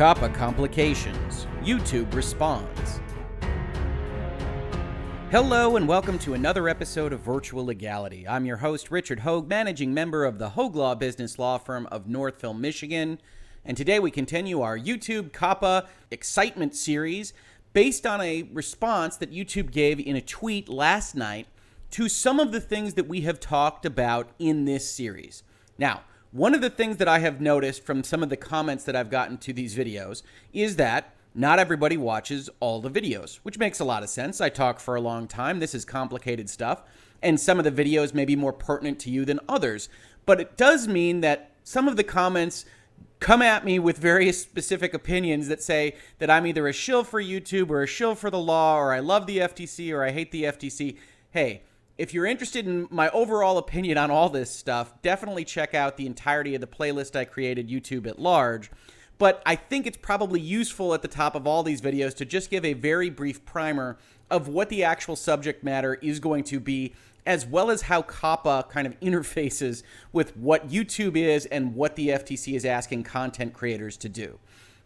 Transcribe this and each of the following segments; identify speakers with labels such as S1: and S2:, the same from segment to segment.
S1: COPPA Complications. YouTube responds. Hello, and welcome to another episode of Virtual Legality. I'm your host, Richard Hoeg, managing member of the Hoeg Law business law firm of Northville, Michigan. And today we continue our YouTube COPPA excitement series based on a response that YouTube gave in a tweet last night to some of the things that we have talked about in this series. Now, one of the things that I have noticed from some of the comments that I've gotten to these videos is that not everybody watches all the videos, which makes a lot of sense. I talk for a long time. This is complicated stuff, and some of the videos may be more pertinent to you than others. But it does mean that some of the comments come at me with various specific opinions that say that I'm either a shill for YouTube or a shill for the law, or I love the FTC or I hate the FTC. Hey, if you're interested in my overall opinion on all this stuff, definitely check out the entirety of the playlist I created, YouTube at large. But I think it's probably useful at the top of all these videos to just give a very brief primer of what the actual subject matter is going to be, as well as how COPPA kind of interfaces with what YouTube is and what the FTC is asking content creators to do.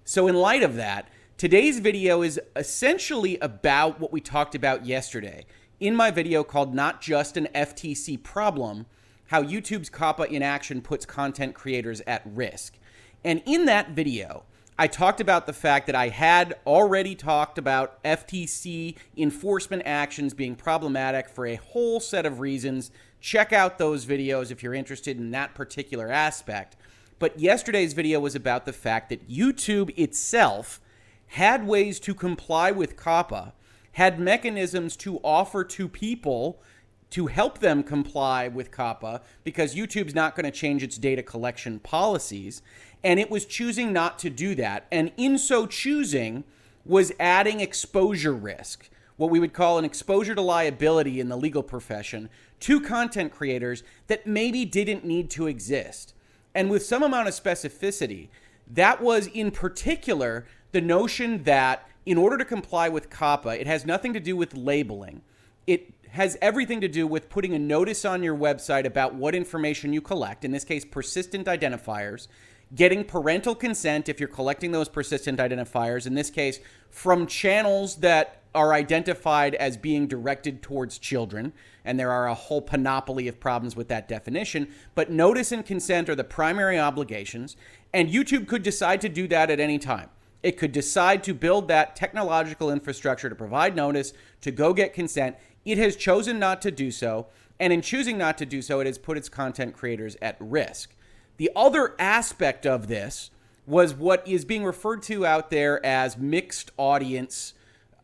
S1: So, in light of that, today's video is essentially about what we talked about yesterday in my video called Not Just an FTC Problem How YouTube's COPPA Inaction Puts Content Creators at Risk. And in that video, I talked about the fact that I had already talked about FTC enforcement actions being problematic for a whole set of reasons. Check out those videos if you're interested in that particular aspect. But yesterday's video was about the fact that YouTube itself had ways to comply with COPPA had mechanisms to offer to people to help them comply with COPPA because YouTube's not going to change its data collection policies. And it was choosing not to do that. And in so choosing, was adding exposure risk, what we would call an exposure to liability in the legal profession, to content creators that maybe didn't need to exist. And with some amount of specificity, that was in particular the notion that in order to comply with COPPA, it has nothing to do with labeling. It has everything to do with putting a notice on your website about what information you collect, in this case, persistent identifiers, getting parental consent if you're collecting those persistent identifiers, in this case, from channels that are identified as being directed towards children. And there are a whole panoply of problems with that definition. But notice and consent are the primary obligations. And YouTube could decide to do that at any time. It could decide to build that technological infrastructure to provide notice, to go get consent. It has chosen not to do so. And in choosing not to do so, it has put its content creators at risk. The other aspect of this was what is being referred to out there as mixed audience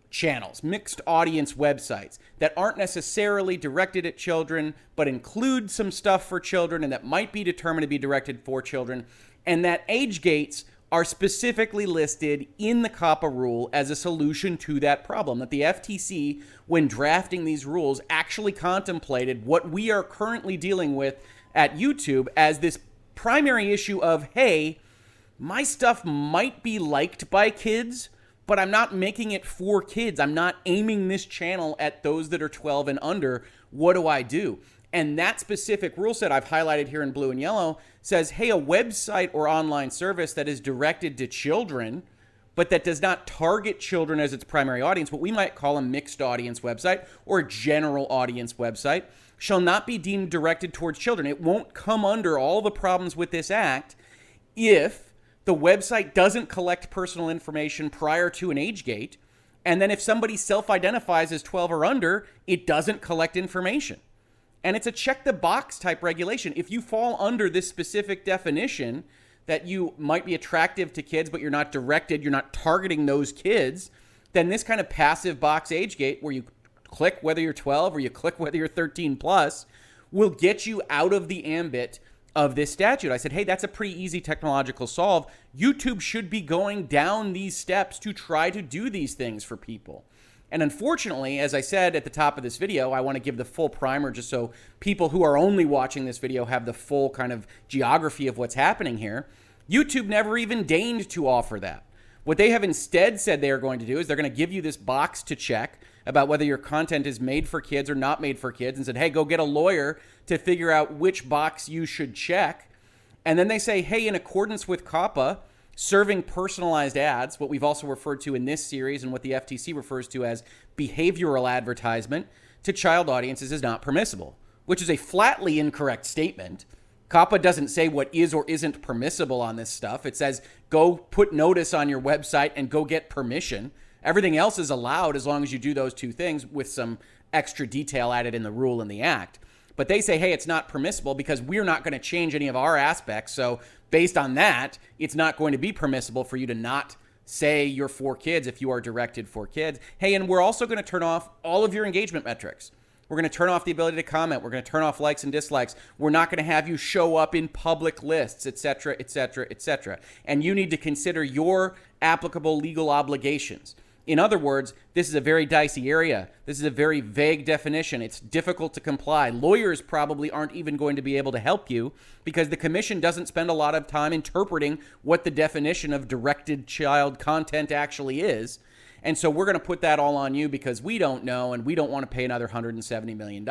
S1: channels, mixed audience websites that aren't necessarily directed at children, but include some stuff for children and that might be determined to be directed for children, and that age gates are specifically listed in the COPPA rule as a solution to that problem. That the FTC, when drafting these rules, actually contemplated what we are currently dealing with at YouTube as this primary issue of hey, my stuff might be liked by kids, but I'm not making it for kids. I'm not aiming this channel at those that are 12 and under. What do I do? And that specific rule set I've highlighted here in blue and yellow says, hey, a website or online service that is directed to children, but that does not target children as its primary audience, what we might call a mixed audience website or a general audience website, shall not be deemed directed towards children. It won't come under all the problems with this act if the website doesn't collect personal information prior to an age gate. And then if somebody self identifies as 12 or under, it doesn't collect information. And it's a check the box type regulation. If you fall under this specific definition that you might be attractive to kids, but you're not directed, you're not targeting those kids, then this kind of passive box age gate where you click whether you're 12 or you click whether you're 13 plus will get you out of the ambit of this statute. I said, hey, that's a pretty easy technological solve. YouTube should be going down these steps to try to do these things for people. And unfortunately, as I said at the top of this video, I want to give the full primer just so people who are only watching this video have the full kind of geography of what's happening here. YouTube never even deigned to offer that. What they have instead said they are going to do is they're going to give you this box to check about whether your content is made for kids or not made for kids and said, hey, go get a lawyer to figure out which box you should check. And then they say, hey, in accordance with COPPA, serving personalized ads, what we've also referred to in this series and what the FTC refers to as behavioral advertisement, to child audiences is not permissible, which is a flatly incorrect statement. COPPA doesn't say what is or isn't permissible on this stuff. It says go put notice on your website and go get permission. Everything else is allowed as long as you do those two things with some extra detail added in the rule and the act. But they say, hey, it's not permissible because we're not going to change any of our aspects. So, based on that, it's not going to be permissible for you to not say you're for kids if you are directed for kids. Hey, and we're also going to turn off all of your engagement metrics. We're going to turn off the ability to comment. We're going to turn off likes and dislikes. We're not going to have you show up in public lists, etc., etc., etc. And you need to consider your applicable legal obligations. In other words, this is a very dicey area. This is a very vague definition. It's difficult to comply. Lawyers probably aren't even going to be able to help you because the commission doesn't spend a lot of time interpreting what the definition of directed child content actually is. And so we're going to put that all on you because we don't know and we don't want to pay another $170 million.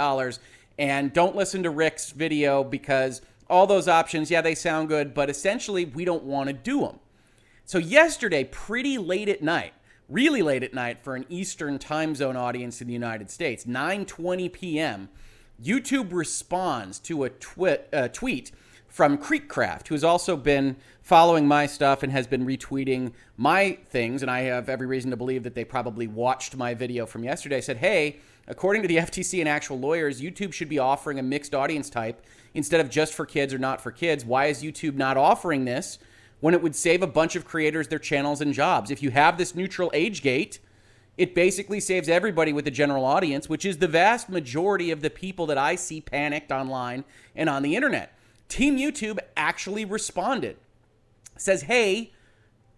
S1: And don't listen to Rick's video because all those options, yeah, they sound good, but essentially we don't want to do them. So yesterday, pretty late at night, really late at night for an Eastern time zone audience in the United States, 9:20 p.m. YouTube responds to a twi- uh, tweet from Creekcraft, who has also been following my stuff and has been retweeting my things, and I have every reason to believe that they probably watched my video from yesterday. Said, "Hey, according to the FTC and actual lawyers, YouTube should be offering a mixed audience type instead of just for kids or not for kids. Why is YouTube not offering this?" When it would save a bunch of creators their channels and jobs. If you have this neutral age gate, it basically saves everybody with the general audience, which is the vast majority of the people that I see panicked online and on the internet. Team YouTube actually responded. Says, "Hey,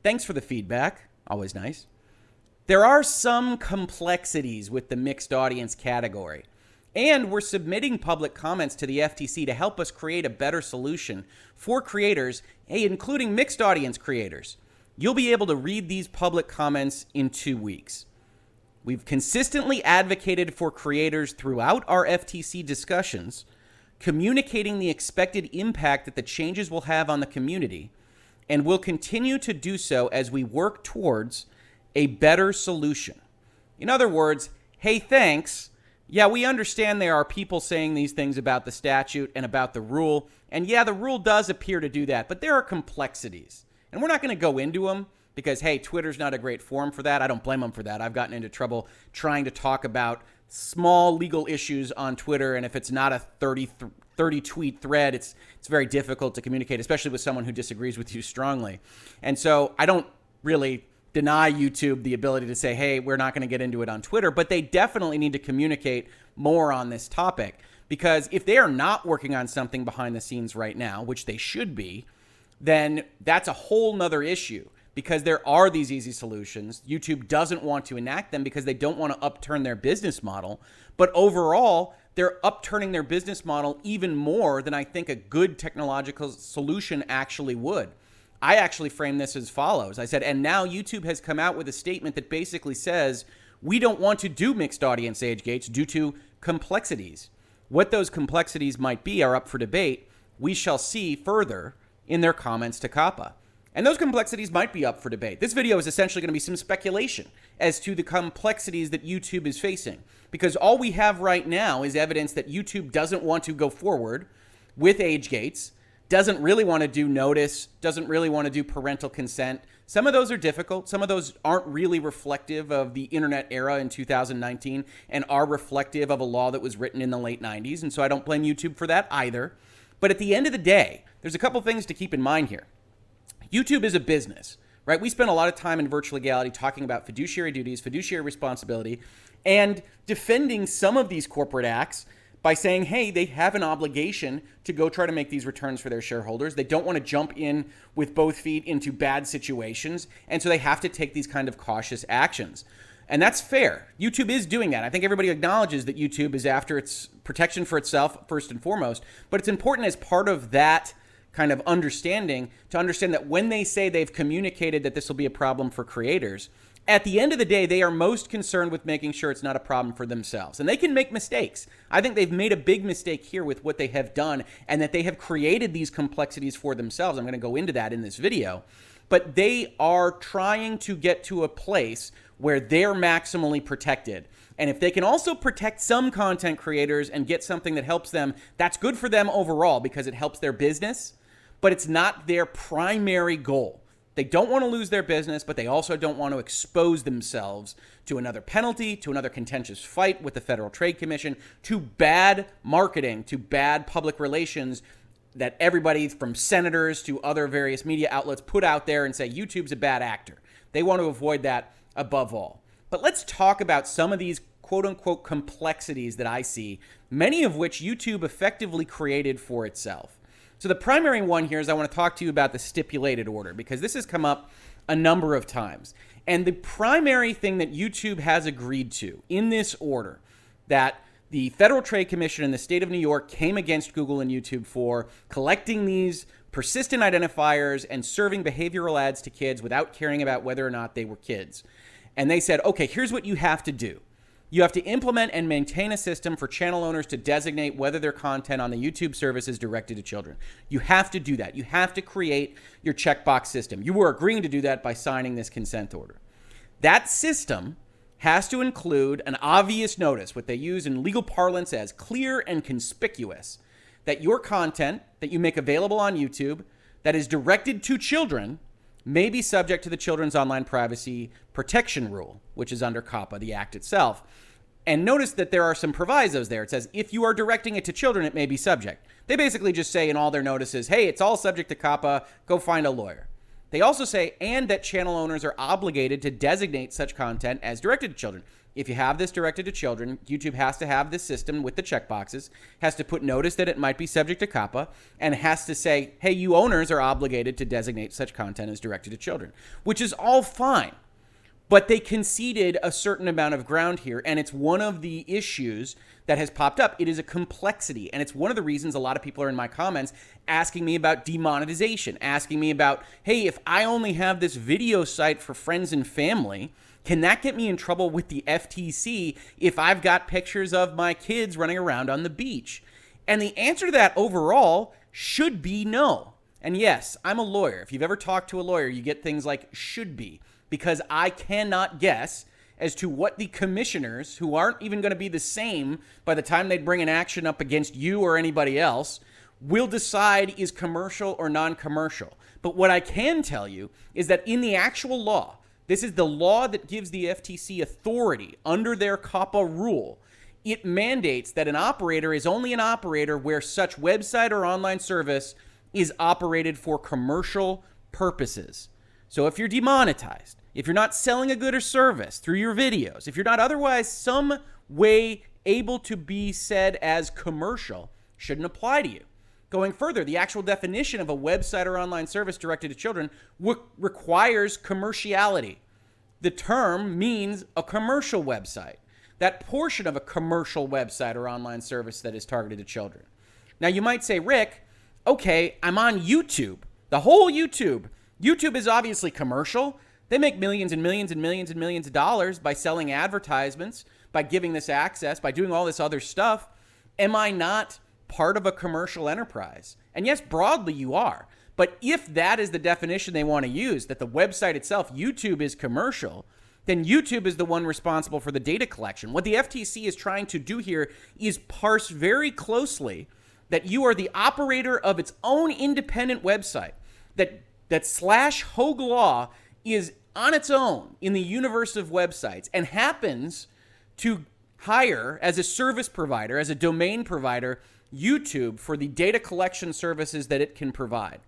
S1: thanks for the feedback. Always nice. There are some complexities with the mixed audience category. And we're submitting public comments to the FTC to help us create a better solution for creators, including mixed audience creators. You'll be able to read these public comments in two weeks. We've consistently advocated for creators throughout our FTC discussions, communicating the expected impact that the changes will have on the community, and will continue to do so as we work towards a better solution. In other words, hey, thanks yeah, we understand there are people saying these things about the statute and about the rule. And yeah, the rule does appear to do that, but there are complexities. And we're not going to go into them because, hey, Twitter's not a great forum for that. I don't blame them for that. I've gotten into trouble trying to talk about small legal issues on Twitter. And if it's not a 30, 30 tweet thread, it's, it's very difficult to communicate, especially with someone who disagrees with you strongly. And so I don't really deny YouTube the ability to say, hey, we're not going to get into it on Twitter, but they definitely need to communicate more on this topic. Because if they are not working on something behind the scenes right now, which they should be, then that's a whole nother issue because there are these easy solutions. YouTube doesn't want to enact them because they don't want to upturn their business model. But overall, they're upturning their business model even more than I think a good technological solution actually would. I actually framed this as follows I said, and now YouTube has come out with a statement that basically says, we don't want to do mixed audience age gates due to complexities. What those complexities might be are up for debate. We shall see further in their comments to COPPA. And those complexities might be up for debate. This video is essentially going to be some speculation as to the complexities that YouTube is facing. Because all we have right now is evidence that YouTube doesn't want to go forward with age gates doesn't really want to do notice, doesn't really want to do parental consent. Some of those are difficult. Some of those aren't really reflective of the internet era in 2019 and are reflective of a law that was written in the late 90s. And so I don't blame YouTube for that either. But at the end of the day, there's a couple things to keep in mind here. YouTube is a business, right? We spend a lot of time in virtual legality talking about fiduciary duties, fiduciary responsibility, and defending some of these corporate acts by saying, hey, they have an obligation to go try to make these returns for their shareholders. They don't want to jump in with both feet into bad situations. And so they have to take these kind of cautious actions. And that's fair. YouTube is doing that. I think everybody acknowledges that YouTube is after its protection for itself, first and foremost. But it's important as part of that kind of understanding to understand that when they say they've communicated that this will be a problem for creators, at the end of the day, they are most concerned with making sure it's not a problem for themselves. And they can make mistakes. I think they've made a big mistake here with what they have done and that they have created these complexities for themselves. I'm going to go into that in this video. But they are trying to get to a place where they're maximally protected. And if they can also protect some content creators and get something that helps them, that's good for them overall because it helps their business, but it's not their primary goal. They don't want to lose their business, but they also don't want to expose themselves to another penalty, to another contentious fight with the Federal Trade Commission, to bad marketing, to bad public relations that everybody from senators to other various media outlets put out there and say YouTube's a bad actor. They want to avoid that above all. But let's talk about some of these quote unquote complexities that I see, many of which YouTube effectively created for itself. So the primary one here is I want to talk to you about the stipulated order because this has come up a number of times. And the primary thing that YouTube has agreed to in this order that the Federal Trade Commission in the state of New York came against Google and YouTube for collecting these persistent identifiers and serving behavioral ads to kids without caring about whether or not they were kids. And they said, okay, here's what you have to do. You have to implement and maintain a system for channel owners to designate whether their content on the YouTube service is directed to children. You have to do that. You have to create your checkbox system. You were agreeing to do that by signing this consent order. That system has to include an obvious notice, what they use in legal parlance as clear and conspicuous, that your content that you make available on YouTube that is directed to children may be subject to the Children's Online Privacy Protection Rule, which is under COPPA, the act itself. And notice that there are some provisos there. It says if you are directing it to children, it may be subject. They basically just say in all their notices, hey, it's all subject to COPPA, go find a lawyer. They also say, and that channel owners are obligated to designate such content as directed to children. If you have this directed to children, YouTube has to have this system with the checkboxes, has to put notice that it might be subject to COPPA, and has to say, hey, you owners are obligated to designate such content as directed to children, which is all fine. But they conceded a certain amount of ground here, and it's one of the issues that has popped up. It is a complexity, and it's one of the reasons a lot of people are in my comments asking me about demonetization, asking me about, hey, if I only have this video site for friends and family, can that get me in trouble with the FTC if I've got pictures of my kids running around on the beach? And the answer to that overall should be no. And yes, I'm a lawyer. If you've ever talked to a lawyer, you get things like should be, because I cannot guess as to what the commissioners, who aren't even going to be the same by the time they bring an action up against you or anybody else, will decide is commercial or non commercial. But what I can tell you is that in the actual law, this is the law that gives the FTC authority under their COPPA rule. It mandates that an operator is only an operator where such website or online service is operated for commercial purposes. So if you're demonetized, if you're not selling a good or service through your videos, if you're not otherwise some way able to be said as commercial, shouldn't apply to you. Going further, the actual definition of a website or online service directed to children w- requires commerciality. The term means a commercial website, that portion of a commercial website or online service that is targeted to children. Now, you might say, Rick, okay, I'm on YouTube, the whole YouTube. YouTube is obviously commercial. They make millions and millions and millions and millions of dollars by selling advertisements, by giving this access, by doing all this other stuff. Am I not part of a commercial enterprise. And yes, broadly you are. But if that is the definition they want to use, that the website itself, YouTube, is commercial, then YouTube is the one responsible for the data collection. What the FTC is trying to do here is parse very closely that you are the operator of its own independent website, that, that slash Hoeg Law is on its own in the universe of websites and happens to hire as a service provider, as a domain provider, YouTube for the data collection services that it can provide.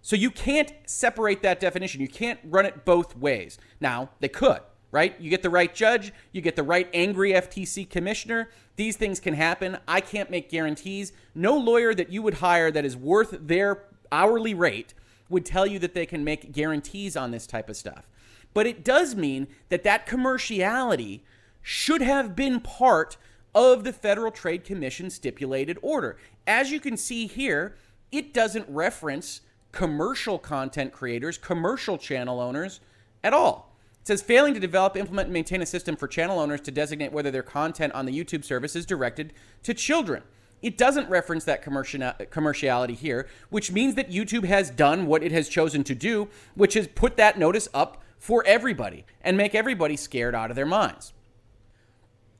S1: So you can't separate that definition. You can't run it both ways. Now, they could, right? You get the right judge, you get the right angry FTC commissioner. These things can happen. I can't make guarantees. No lawyer that you would hire that is worth their hourly rate would tell you that they can make guarantees on this type of stuff. But it does mean that that commerciality should have been part of the Federal Trade Commission stipulated order. As you can see here, it doesn't reference commercial content creators, commercial channel owners at all. It says failing to develop, implement, and maintain a system for channel owners to designate whether their content on the YouTube service is directed to children. It doesn't reference that commerciality here, which means that YouTube has done what it has chosen to do, which is put that notice up for everybody and make everybody scared out of their minds.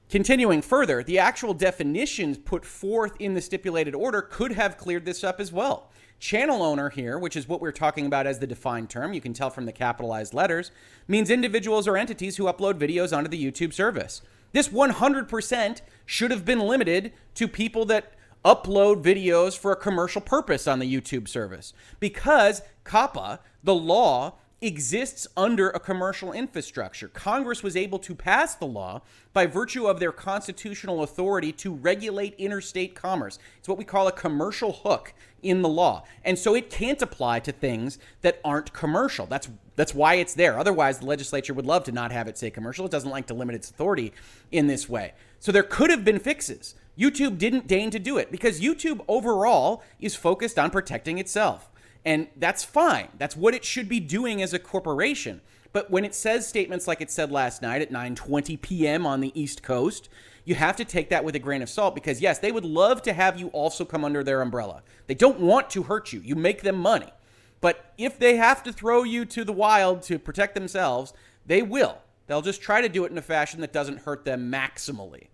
S1: Continuing further, the actual definitions put forth in the stipulated order could have cleared this up as well. Channel owner here, which is what we're talking about as the defined term, you can tell from the capitalized letters, means individuals or entities who upload videos onto the YouTube service. This 100% should have been limited to people that upload videos for a commercial purpose on the YouTube service because COPPA, the law, exists under a commercial infrastructure. Congress was able to pass the law by virtue of their constitutional authority to regulate interstate commerce. It's what we call a commercial hook in the law. And so it can't apply to things that aren't commercial. That's that's why it's there. Otherwise, the legislature would love to not have it say commercial. It doesn't like to limit its authority in this way. So there could have been fixes. YouTube didn't deign to do it because YouTube overall is focused on protecting itself. And that's fine. That's what it should be doing as a corporation. But when it says statements like it said last night at 9:20 p.m. on the East Coast, you have to take that with a grain of salt because yes, they would love to have you also come under their umbrella. They don't want to hurt you. You make them money. But if they have to throw you to the wild to protect themselves, they will. They'll just try to do it in a fashion that doesn't hurt them maximally.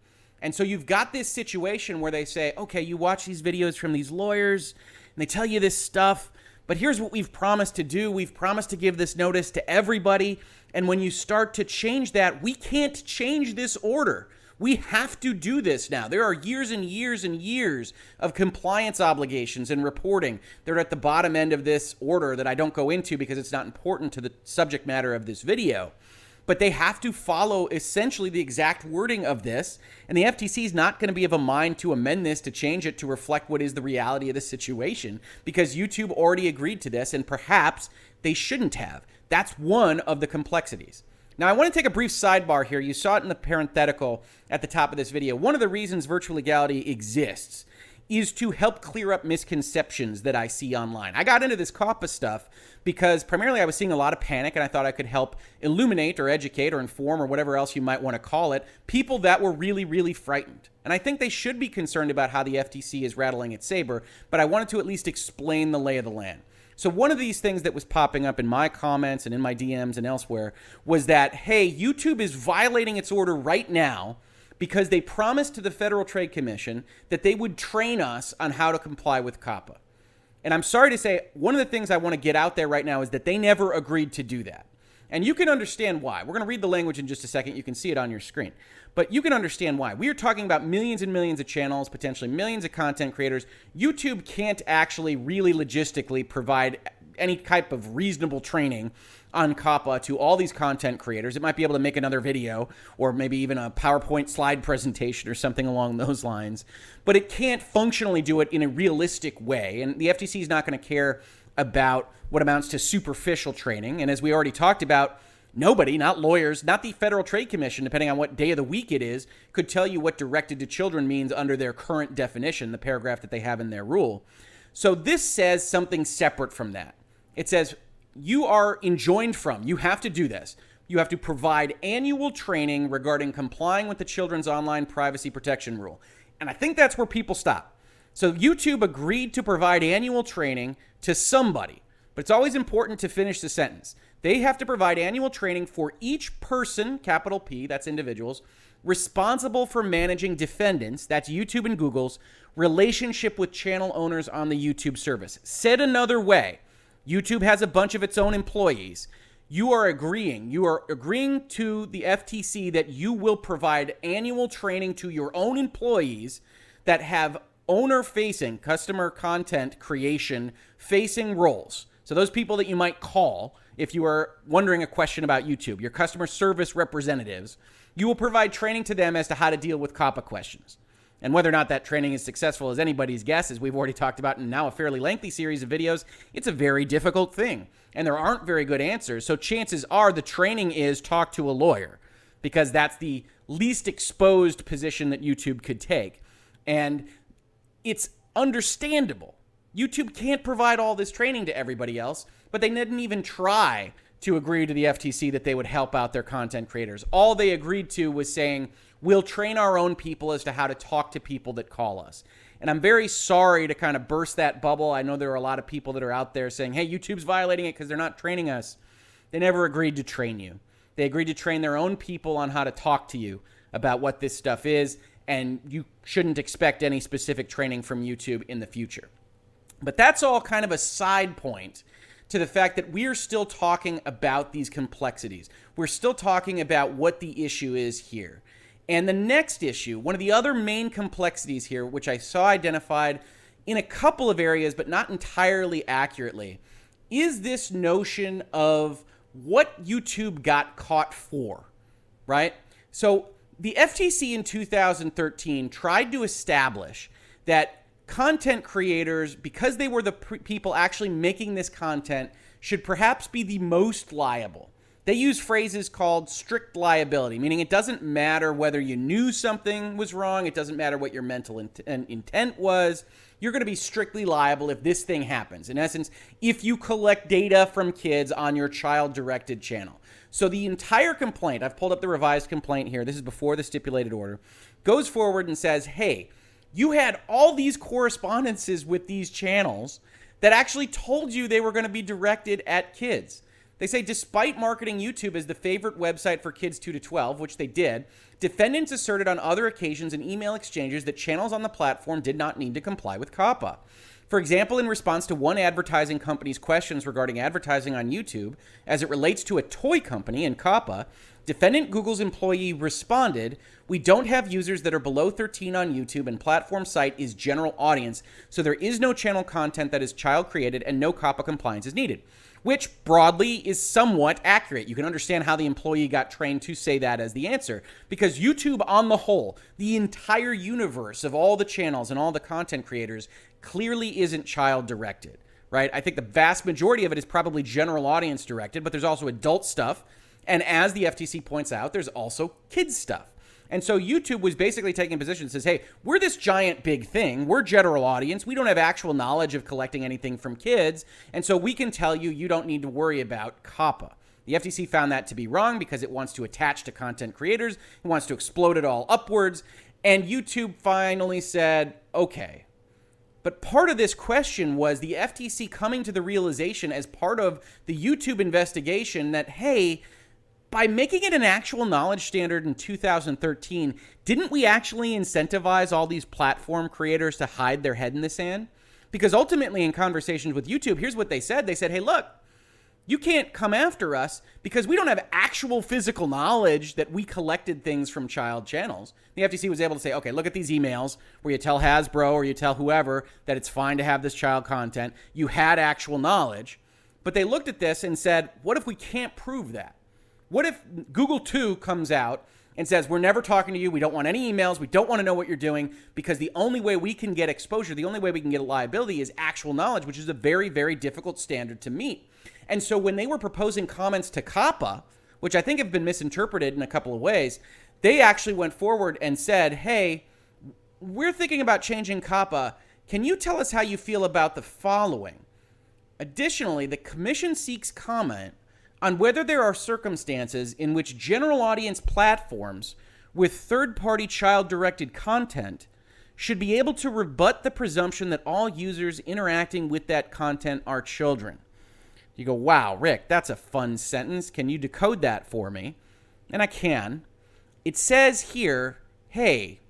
S1: And so you've got this situation where they say, okay, you watch these videos from these lawyers and they tell you this stuff but here's what we've promised to do we've promised to give this notice to everybody. And when you start to change that, we can't change this order. We have to do this now. There are years and years and years of compliance obligations and reporting. They're at the bottom end of this order that I don't go into because it's not important to the subject matter of this video but they have to follow essentially the exact wording of this. And the FTC is not going to be of a mind to amend this to change it to reflect what is the reality of the situation because YouTube already agreed to this and perhaps they shouldn't have. That's one of the complexities. Now, I want to take a brief sidebar here. You saw it in the parenthetical at the top of this video. One of the reasons virtual legality exists is to help clear up misconceptions that I see online. I got into this COPPA stuff because primarily I was seeing a lot of panic and I thought I could help illuminate or educate or inform or whatever else you might want to call it people that were really, really frightened. And I think they should be concerned about how the FTC is rattling its saber, but I wanted to at least explain the lay of the land. So, one of these things that was popping up in my comments and in my DMs and elsewhere was that, hey, YouTube is violating its order right now because they promised to the Federal Trade Commission that they would train us on how to comply with COPPA. And I'm sorry to say, one of the things I want to get out there right now is that they never agreed to do that. And you can understand why. We're going to read the language in just a second. You can see it on your screen. But you can understand why. We are talking about millions and millions of channels, potentially millions of content creators. YouTube can't actually really logistically provide any type of reasonable training on COPPA to all these content creators. It might be able to make another video or maybe even a PowerPoint slide presentation or something along those lines. But it can't functionally do it in a realistic way. And the FTC is not going to care about what amounts to superficial training. And as we already talked about, nobody, not lawyers, not the Federal Trade Commission, depending on what day of the week it is, could tell you what directed to children means under their current definition, the paragraph that they have in their rule. So this says something separate from that. It says you are enjoined from, you have to do this. You have to provide annual training regarding complying with the Children's Online Privacy Protection Rule. And I think that's where people stop. So YouTube agreed to provide annual training to somebody, but it's always important to finish the sentence. They have to provide annual training for each person, capital P, that's individuals, responsible for managing defendants, that's YouTube and Google's, relationship with channel owners on the YouTube service. Said another way, YouTube has a bunch of its own employees. You are agreeing, you are agreeing to the FTC that you will provide annual training to your own employees that have owner facing, customer content creation facing roles. So, those people that you might call if you are wondering a question about YouTube, your customer service representatives, you will provide training to them as to how to deal with COPPA questions. And whether or not that training is successful is anybody's guess, as we've already talked about in now a fairly lengthy series of videos. It's a very difficult thing, and there aren't very good answers. So chances are the training is talk to a lawyer, because that's the least exposed position that YouTube could take. And it's understandable. YouTube can't provide all this training to everybody else, but they didn't even try to agree to the FTC that they would help out their content creators. All they agreed to was saying, we'll train our own people as to how to talk to people that call us. And I'm very sorry to kind of burst that bubble. I know there are a lot of people that are out there saying, hey, YouTube's violating it because they're not training us. They never agreed to train you. They agreed to train their own people on how to talk to you about what this stuff is, and you shouldn't expect any specific training from YouTube in the future. But that's all kind of a side point to the fact that we are still talking about these complexities. We're still talking about what the issue is here. And the next issue, one of the other main complexities here, which I saw identified in a couple of areas, but not entirely accurately, is this notion of what YouTube got caught for, right? So the FTC in 2013 tried to establish that content creators, because they were the people actually making this content, should perhaps be the most liable. They use phrases called strict liability, meaning it doesn't matter whether you knew something was wrong, it doesn't matter what your mental int- intent was. You're going to be strictly liable if this thing happens. In essence, if you collect data from kids on your child directed channel. So the entire complaint, I've pulled up the revised complaint here, this is before the stipulated order, goes forward and says, hey, you had all these correspondences with these channels that actually told you they were going to be directed at kids. They say despite marketing YouTube as the favorite website for kids 2 to 12, which they did, defendants asserted on other occasions in email exchanges that channels on the platform did not need to comply with COPPA. For example, in response to one advertising company's questions regarding advertising on YouTube as it relates to a toy company in COPPA, defendant Google's employee responded, We don't have users that are below 13 on YouTube, and platform site is general audience, so there is no channel content that is child created and no COPPA compliance is needed which broadly is somewhat accurate. You can understand how the employee got trained to say that as the answer. Because YouTube, on the whole, the entire universe of all the channels and all the content creators, clearly isn't child directed, right? I think the vast majority of it is probably general audience directed, but there's also adult stuff. And as the FTC points out, there's also kids stuff. And so YouTube was basically taking a position says, hey, we're this giant big thing. We're general audience. We don't have actual knowledge of collecting anything from kids. And so we can tell you you don't need to worry about COPPA. The FTC found that to be wrong because it wants to attach to content creators, it wants to explode it all upwards. And YouTube finally said, okay. But part of this question was the FTC coming to the realization as part of the YouTube investigation that, hey, by making it an actual knowledge standard in 2013, didn't we actually incentivize all these platform creators to hide their head in the sand? Because ultimately, in conversations with YouTube, here's what they said they said, hey, look, you can't come after us because we don't have actual physical knowledge that we collected things from child channels. The FTC was able to say, okay, look at these emails where you tell Hasbro or you tell whoever that it's fine to have this child content. You had actual knowledge. But they looked at this and said, what if we can't prove that? What if Google 2 comes out and says, We're never talking to you. We don't want any emails. We don't want to know what you're doing because the only way we can get exposure, the only way we can get a liability is actual knowledge, which is a very, very difficult standard to meet. And so when they were proposing comments to COPPA, which I think have been misinterpreted in a couple of ways, they actually went forward and said, Hey, we're thinking about changing COPPA. Can you tell us how you feel about the following? Additionally, the commission seeks comment on whether there are circumstances in which general audience platforms with third party child directed content should be able to rebut the presumption that all users interacting with that content are children. You go, wow, Rick, that's a fun sentence. Can you decode that for me? And I can. It says here, hey,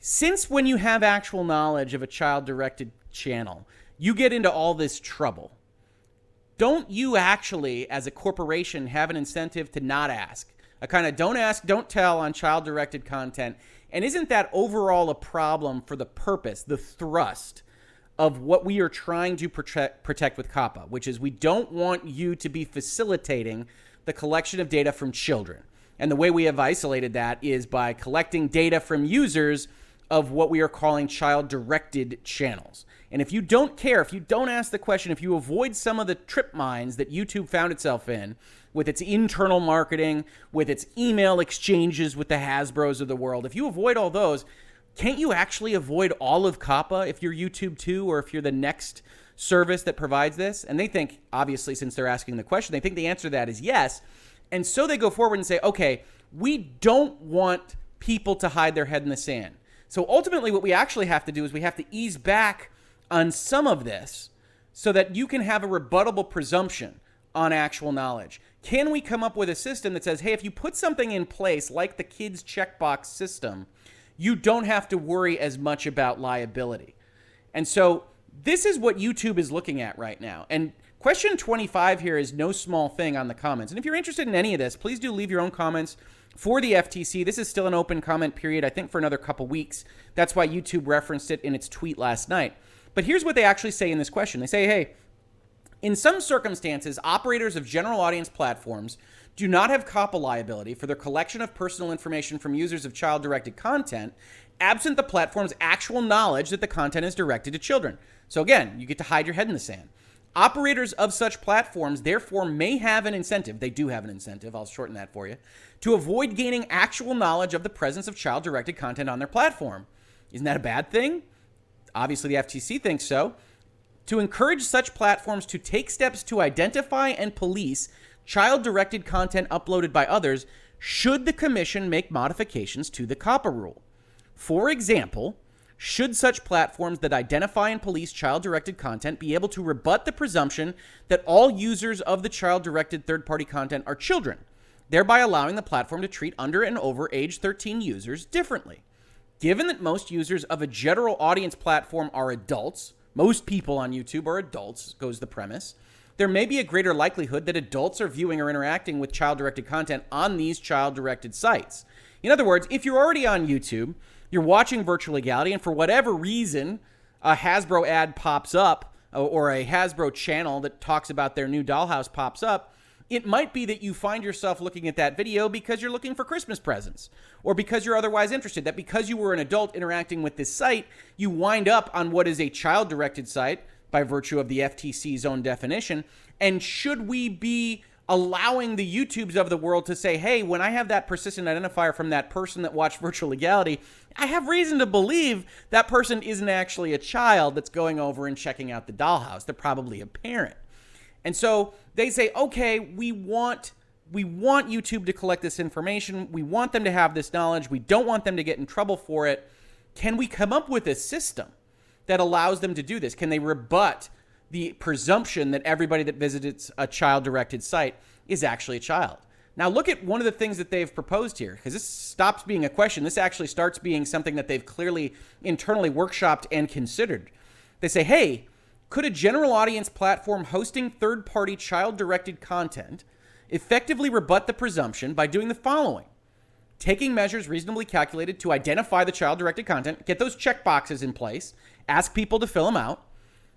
S1: since when you have actual knowledge of a child directed channel, you get into all this trouble don't you actually, as a corporation, have an incentive to not ask? A kind of don't ask, don't tell on child directed content. And isn't that overall a problem for the purpose, the thrust of what we are trying to protect, protect with COPPA, which is we don't want you to be facilitating the collection of data from children. And the way we have isolated that is by collecting data from users of what we are calling child directed channels. And if you don't care, if you don't ask the question, if you avoid some of the trip mines that YouTube found itself in with its internal marketing, with its email exchanges with the Hasbros of the world, if you avoid all those, can't you actually avoid all of COPPA if you're YouTube too, or if you're the next service that provides this? And they think, obviously, since they're asking the question, they think the answer to that is yes. And so they go forward and say, okay, we don't want people to hide their head in the sand. So ultimately, what we actually have to do is we have to ease back on some of this so that you can have a rebuttable presumption on actual knowledge. Can we come up with a system that says, hey, if you put something in place like the kids checkbox system, you don't have to worry as much about liability? And so this is what YouTube is looking at right now. And question 25 here is no small thing on the comments. And if you're interested in any of this, please do leave your own comments for the FTC. This is still an open comment period, I think, for another couple weeks. That's why YouTube referenced it in its tweet last night. But here's what they actually say in this question they say, hey, in some circumstances, operators of general audience platforms do not have COPPA liability for their collection of personal information from users of child directed content, absent the platform's actual knowledge that the content is directed to children. So again, you get to hide your head in the sand. Operators of such platforms therefore may have an incentive, they do have an incentive, I'll shorten that for you, to avoid gaining actual knowledge of the presence of child directed content on their platform. Isn't that a bad thing? Obviously, the FTC thinks so. To encourage such platforms to take steps to identify and police child directed content uploaded by others, should the Commission make modifications to the COPPA rule? For example, should such platforms that identify and police child directed content be able to rebut the presumption that all users of the child directed third party content are children, thereby allowing the platform to treat under and over age 13 users differently? Given that most users of a general audience platform are adults, most people on YouTube are adults, goes the premise, there may be a greater likelihood that adults are viewing or interacting with child directed content on these child directed sites. In other words, if you're already on YouTube, you're watching virtual legality, and for whatever reason, a Hasbro ad pops up or a Hasbro channel that talks about their new dollhouse pops up, it might be that you find yourself looking at that video because you're looking for Christmas presents or because you're otherwise interested. That because you were an adult interacting with this site, you wind up on what is a child directed site by virtue of the FTC's own definition. And should we be allowing the YouTubes of the world to say, hey, when I have that persistent identifier from that person that watched virtual legality, I have reason to believe that person isn't actually a child that's going over and checking out the dollhouse. They're probably a parent. And so they say, okay, we want we want YouTube to collect this information. We want them to have this knowledge. We don't want them to get in trouble for it. Can we come up with a system that allows them to do this? Can they rebut the presumption that everybody that visits a child directed site is actually a child. Now, look at one of the things that they've proposed here, because this stops being a question. This actually starts being something that they've clearly internally workshopped and considered. They say, hey, could a general audience platform hosting third party child directed content effectively rebut the presumption by doing the following? Taking measures reasonably calculated to identify the child directed content, get those check boxes in place, ask people to fill them out,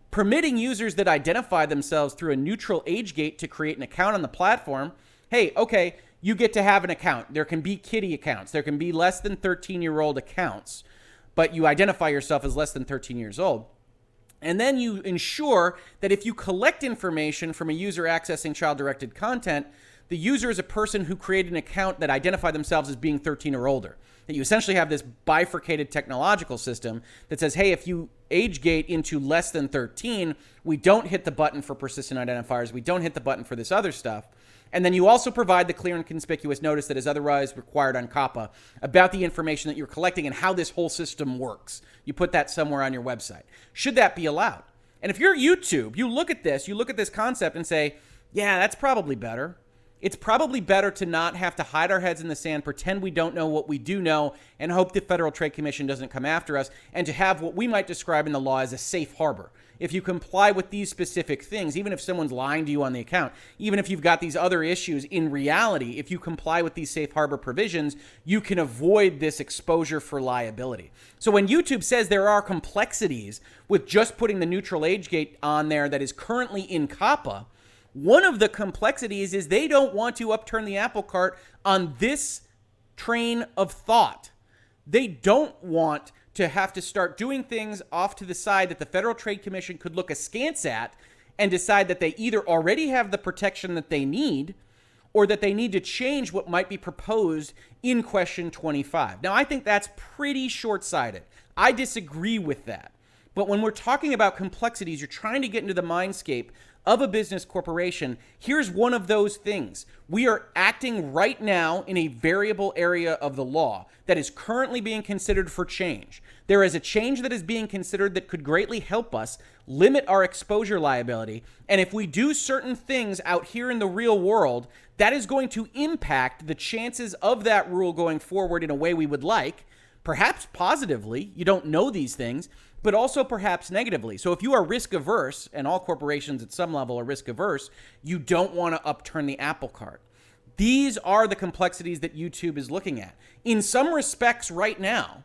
S1: permitting users that identify themselves through a neutral age gate to create an account on the platform. Hey, okay, you get to have an account. There can be kiddie accounts, there can be less than 13 year old accounts, but you identify yourself as less than 13 years old. And then you ensure that if you collect information from a user accessing child directed content, the user is a person who created an account that identified themselves as being 13 or older that you essentially have this bifurcated technological system that says, hey, if you age gate into less than 13, we don't hit the button for persistent identifiers, we don't hit the button for this other stuff. And then you also provide the clear and conspicuous notice that is otherwise required on COPPA about the information that you're collecting and how this whole system works. You put that somewhere on your website. Should that be allowed? And if you're YouTube, you look at this, you look at this concept and say, yeah, that's probably better it's probably better to not have to hide our heads in the sand, pretend we don't know what we do know, and hope the Federal Trade Commission doesn't come after us, and to have what we might describe in the law as a safe harbor. If you comply with these specific things, even if someone's lying to you on the account, even if you've got these other issues, in reality, if you comply with these safe harbor provisions, you can avoid this exposure for liability. So when YouTube says there are complexities with just putting the neutral age gate on there that is currently in COPPA, one of the complexities is they don't want to upturn the apple cart on this train of thought. They don't want to have to start doing things off to the side that the Federal Trade Commission could look askance at and decide that they either already have the protection that they need or that they need to change what might be proposed in question 25. Now, I think that's pretty short sighted. I disagree with that But when we're talking about complexities, you're trying to get into the mindscape of a business corporation. Here's one of those things. We are acting right now in a variable area of the law that is currently being considered for change. There is a change that is being considered that could greatly help us limit our exposure liability. And if we do certain things out here in the real world, that is going to impact the chances of that rule going forward in a way we would like, perhaps positively. You don't know these things but also perhaps negatively. So if you are risk averse, and all corporations at some level are risk averse, you don't want to upturn the apple cart. These are the complexities that YouTube is looking at. In some respects, right now,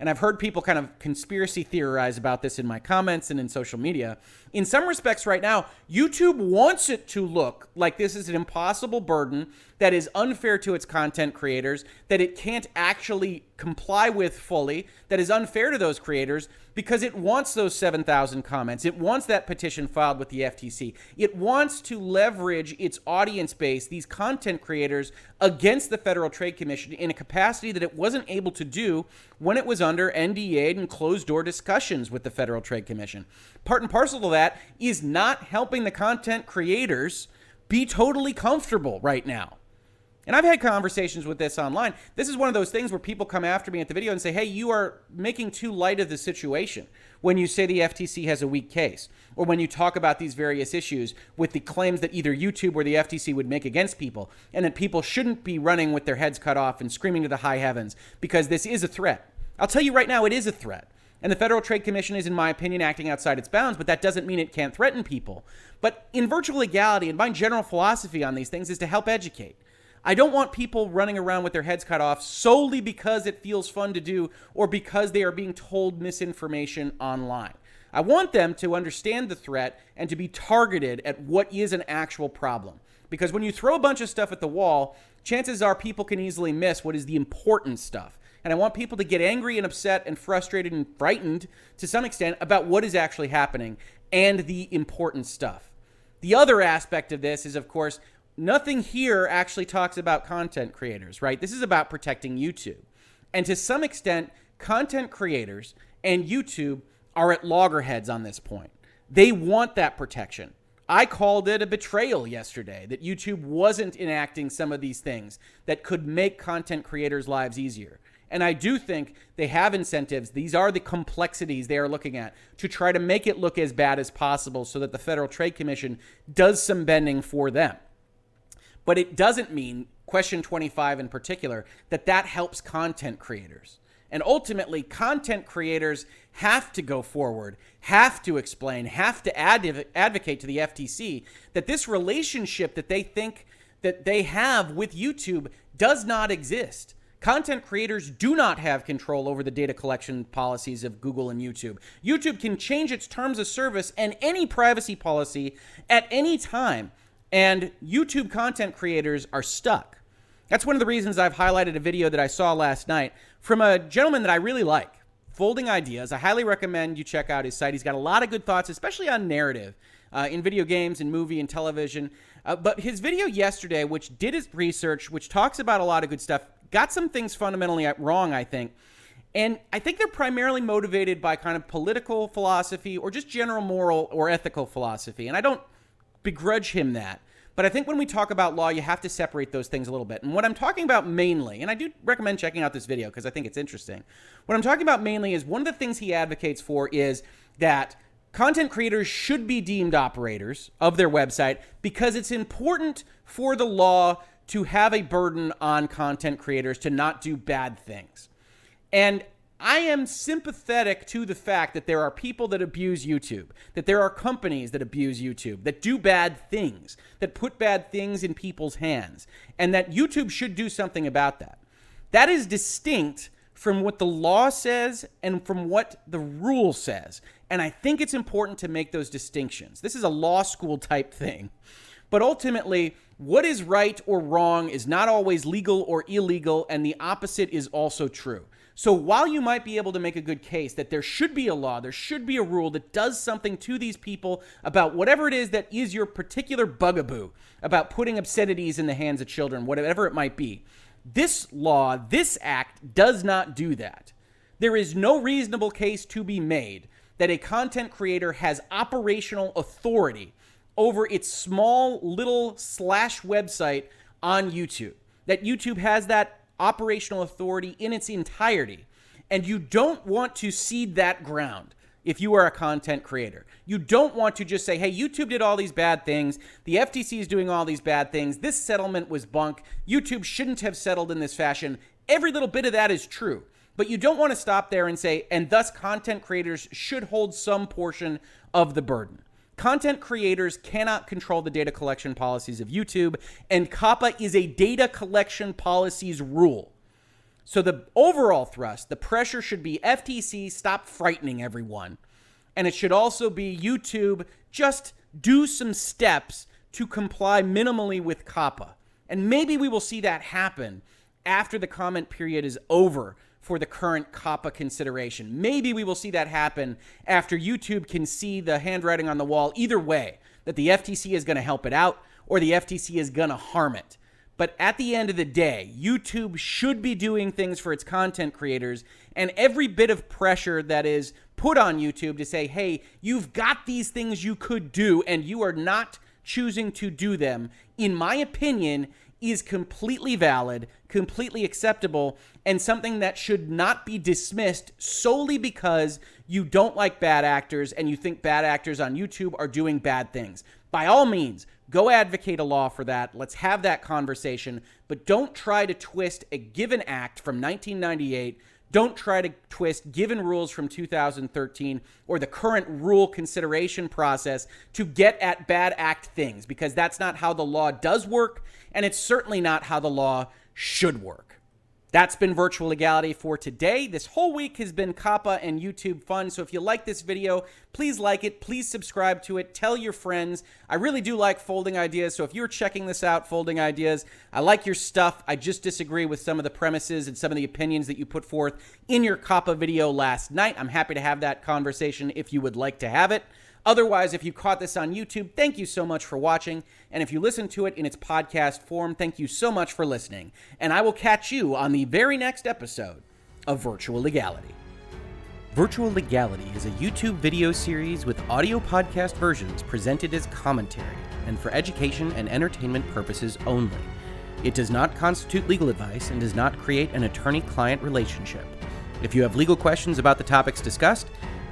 S1: and I've heard people kind of conspiracy theorize about this in my comments and in social media. In some respects, right now, YouTube wants it to look like this is an impossible burden that is unfair to its content creators, that it can't actually comply with fully, that is unfair to those creators because it wants those 7,000 comments. It wants that petition filed with the FTC. It wants to leverage its audience base, these content creators, against the Federal Trade Commission in a capacity that it wasn't able to do when it was under NDA and closed door discussions with the Federal Trade Commission. Part and parcel to that is not helping the content creators be totally comfortable right now. And I've had conversations with this online. This is one of those things where people come after me at the video and say, hey, you are making too light of the situation when you say the FTC has a weak case, or when you talk about these various issues with the claims that either YouTube or the FTC would make against people, and that people shouldn't be running with their heads cut off and screaming to the high heavens because this is a threat. I'll tell you right now, it is a threat. And the Federal Trade Commission is, in my opinion, acting outside its bounds, but that doesn't mean it can't threaten people. But in virtual legality, and my general philosophy on these things is to help educate. I don't want people running around with their heads cut off solely because it feels fun to do or because they are being told misinformation online. I want them to understand the threat and to be targeted at what is an actual problem. Because when you throw a bunch of stuff at the wall, chances are people can easily miss what is the important stuff. And I want people to get angry and upset and frustrated and frightened to some extent about what is actually happening and the important stuff. The other aspect of this is, of course, nothing here actually talks about content creators, right? This is about protecting YouTube. And to some extent, content creators and YouTube are at loggerheads on this point. They want that protection. I called it a betrayal yesterday that YouTube wasn't enacting some of these things that could make content creators' lives easier. And I do think they have incentives. These are the complexities they are looking at to try to make it look as bad as possible so that the Federal Trade Commission does some bending for them. But it doesn't mean, question 25 in particular, that that helps content creators. And ultimately, content creators have to go forward, have to explain, have to adv- advocate to the FTC that this relationship that they think that they have with YouTube does not exist. Content creators do not have control over the data collection policies of Google and YouTube. YouTube can change its terms of service and any privacy policy at any time and YouTube content creators are stuck. That's one of the reasons I've highlighted a video that I saw last night from a gentleman that I really like, Folding Ideas. I highly recommend you check out his site. He's got a lot of good thoughts, especially on narrative uh, in video games and movie and television. Uh, but his video yesterday, which did his research, which talks about a lot of good stuff, got some things fundamentally wrong, I think. And I think they're primarily motivated by kind of political philosophy or just general moral or ethical philosophy. And I don't begrudge him that. But I think when we talk about law, you have to separate those things a little bit. And what I'm talking about mainly, and I do recommend checking out this video because I think it's interesting. What I'm talking about mainly is one of the things he advocates for is that content creators should be deemed operators of their website because it's important for the law to have a burden on content creators to not do bad things. And I am sympathetic to the fact that there are people that abuse YouTube, that there are companies that abuse YouTube, that do bad things, that put bad things in people's hands, and that YouTube should do something about that. That is distinct from what the law says and from what the rule says. And I think it's important to make those distinctions. This is a law school type thing. But ultimately, what is right or wrong is not always legal or illegal, and the opposite is also true. So while you might be able to make a good case that there should be a law, there should be a rule that does something to these people about whatever it is that is your particular bugaboo about putting obscenities in the hands of children, whatever it might be, this law, this act does not do that. There is no reasonable case to be made that a content creator has operational authority over its small little slash website on YouTube. That YouTube has that operational authority in its entirety. And you don't want to cede that ground if you are a content creator. You don't want to just say, hey, YouTube did all these bad things. The FTC is doing all these bad things. This settlement was bunk. YouTube shouldn't have settled in this fashion. Every little bit of that is true. But you don't want to stop there and say, and thus content creators should hold some portion of the burden. Content creators cannot control the data collection policies of YouTube, and COPPA is a data collection policies rule. So the overall thrust, the pressure should be FTC stop frightening everyone. And it should also be YouTube just do some steps to comply minimally with COPPA. And maybe we will see that happen after the comment period is over for the current COPPA consideration. Maybe we will see that happen after YouTube can see the handwriting on the wall either way, that the FTC is going to help it out or the FTC is going to harm it. But at the end of the day, YouTube should be doing things for its content creators, and every bit of pressure that is put on YouTube to say, hey, you've got these things you could do, and you are not choosing to do them, in my opinion, is completely valid, completely acceptable, and something that should not be dismissed solely because you don't like bad actors and you think bad actors on YouTube are doing bad things. By all means, go advocate a law for that. Let's have that conversation, but don't try to twist a given act from 1998 don't try to twist given rules from 2013 or the current rule consideration process to get at bad act things because that's not how the law does work and it's certainly not how the law should work. That's been virtual legality for today. This whole week has been COPPA and YouTube fun. So if you like this video, please like it. Please subscribe to it. Tell your friends. I really do like folding ideas. So if you're checking this out, folding ideas, I like your stuff. I just disagree with some of the premises and some of the opinions that you put forth in your COPPA video last night. I'm happy to have that conversation if you would like to have it. Otherwise, if you caught this on YouTube, thank you so much for watching. And if you listen to it in its podcast form, thank you so much for listening. And I will catch you on the very next episode of Virtual Legality. Virtual Legality is a YouTube video series with audio podcast versions presented as commentary and for education and entertainment purposes only. It does not constitute legal advice and does not create an attorney client relationship. If you have legal questions about the topics discussed,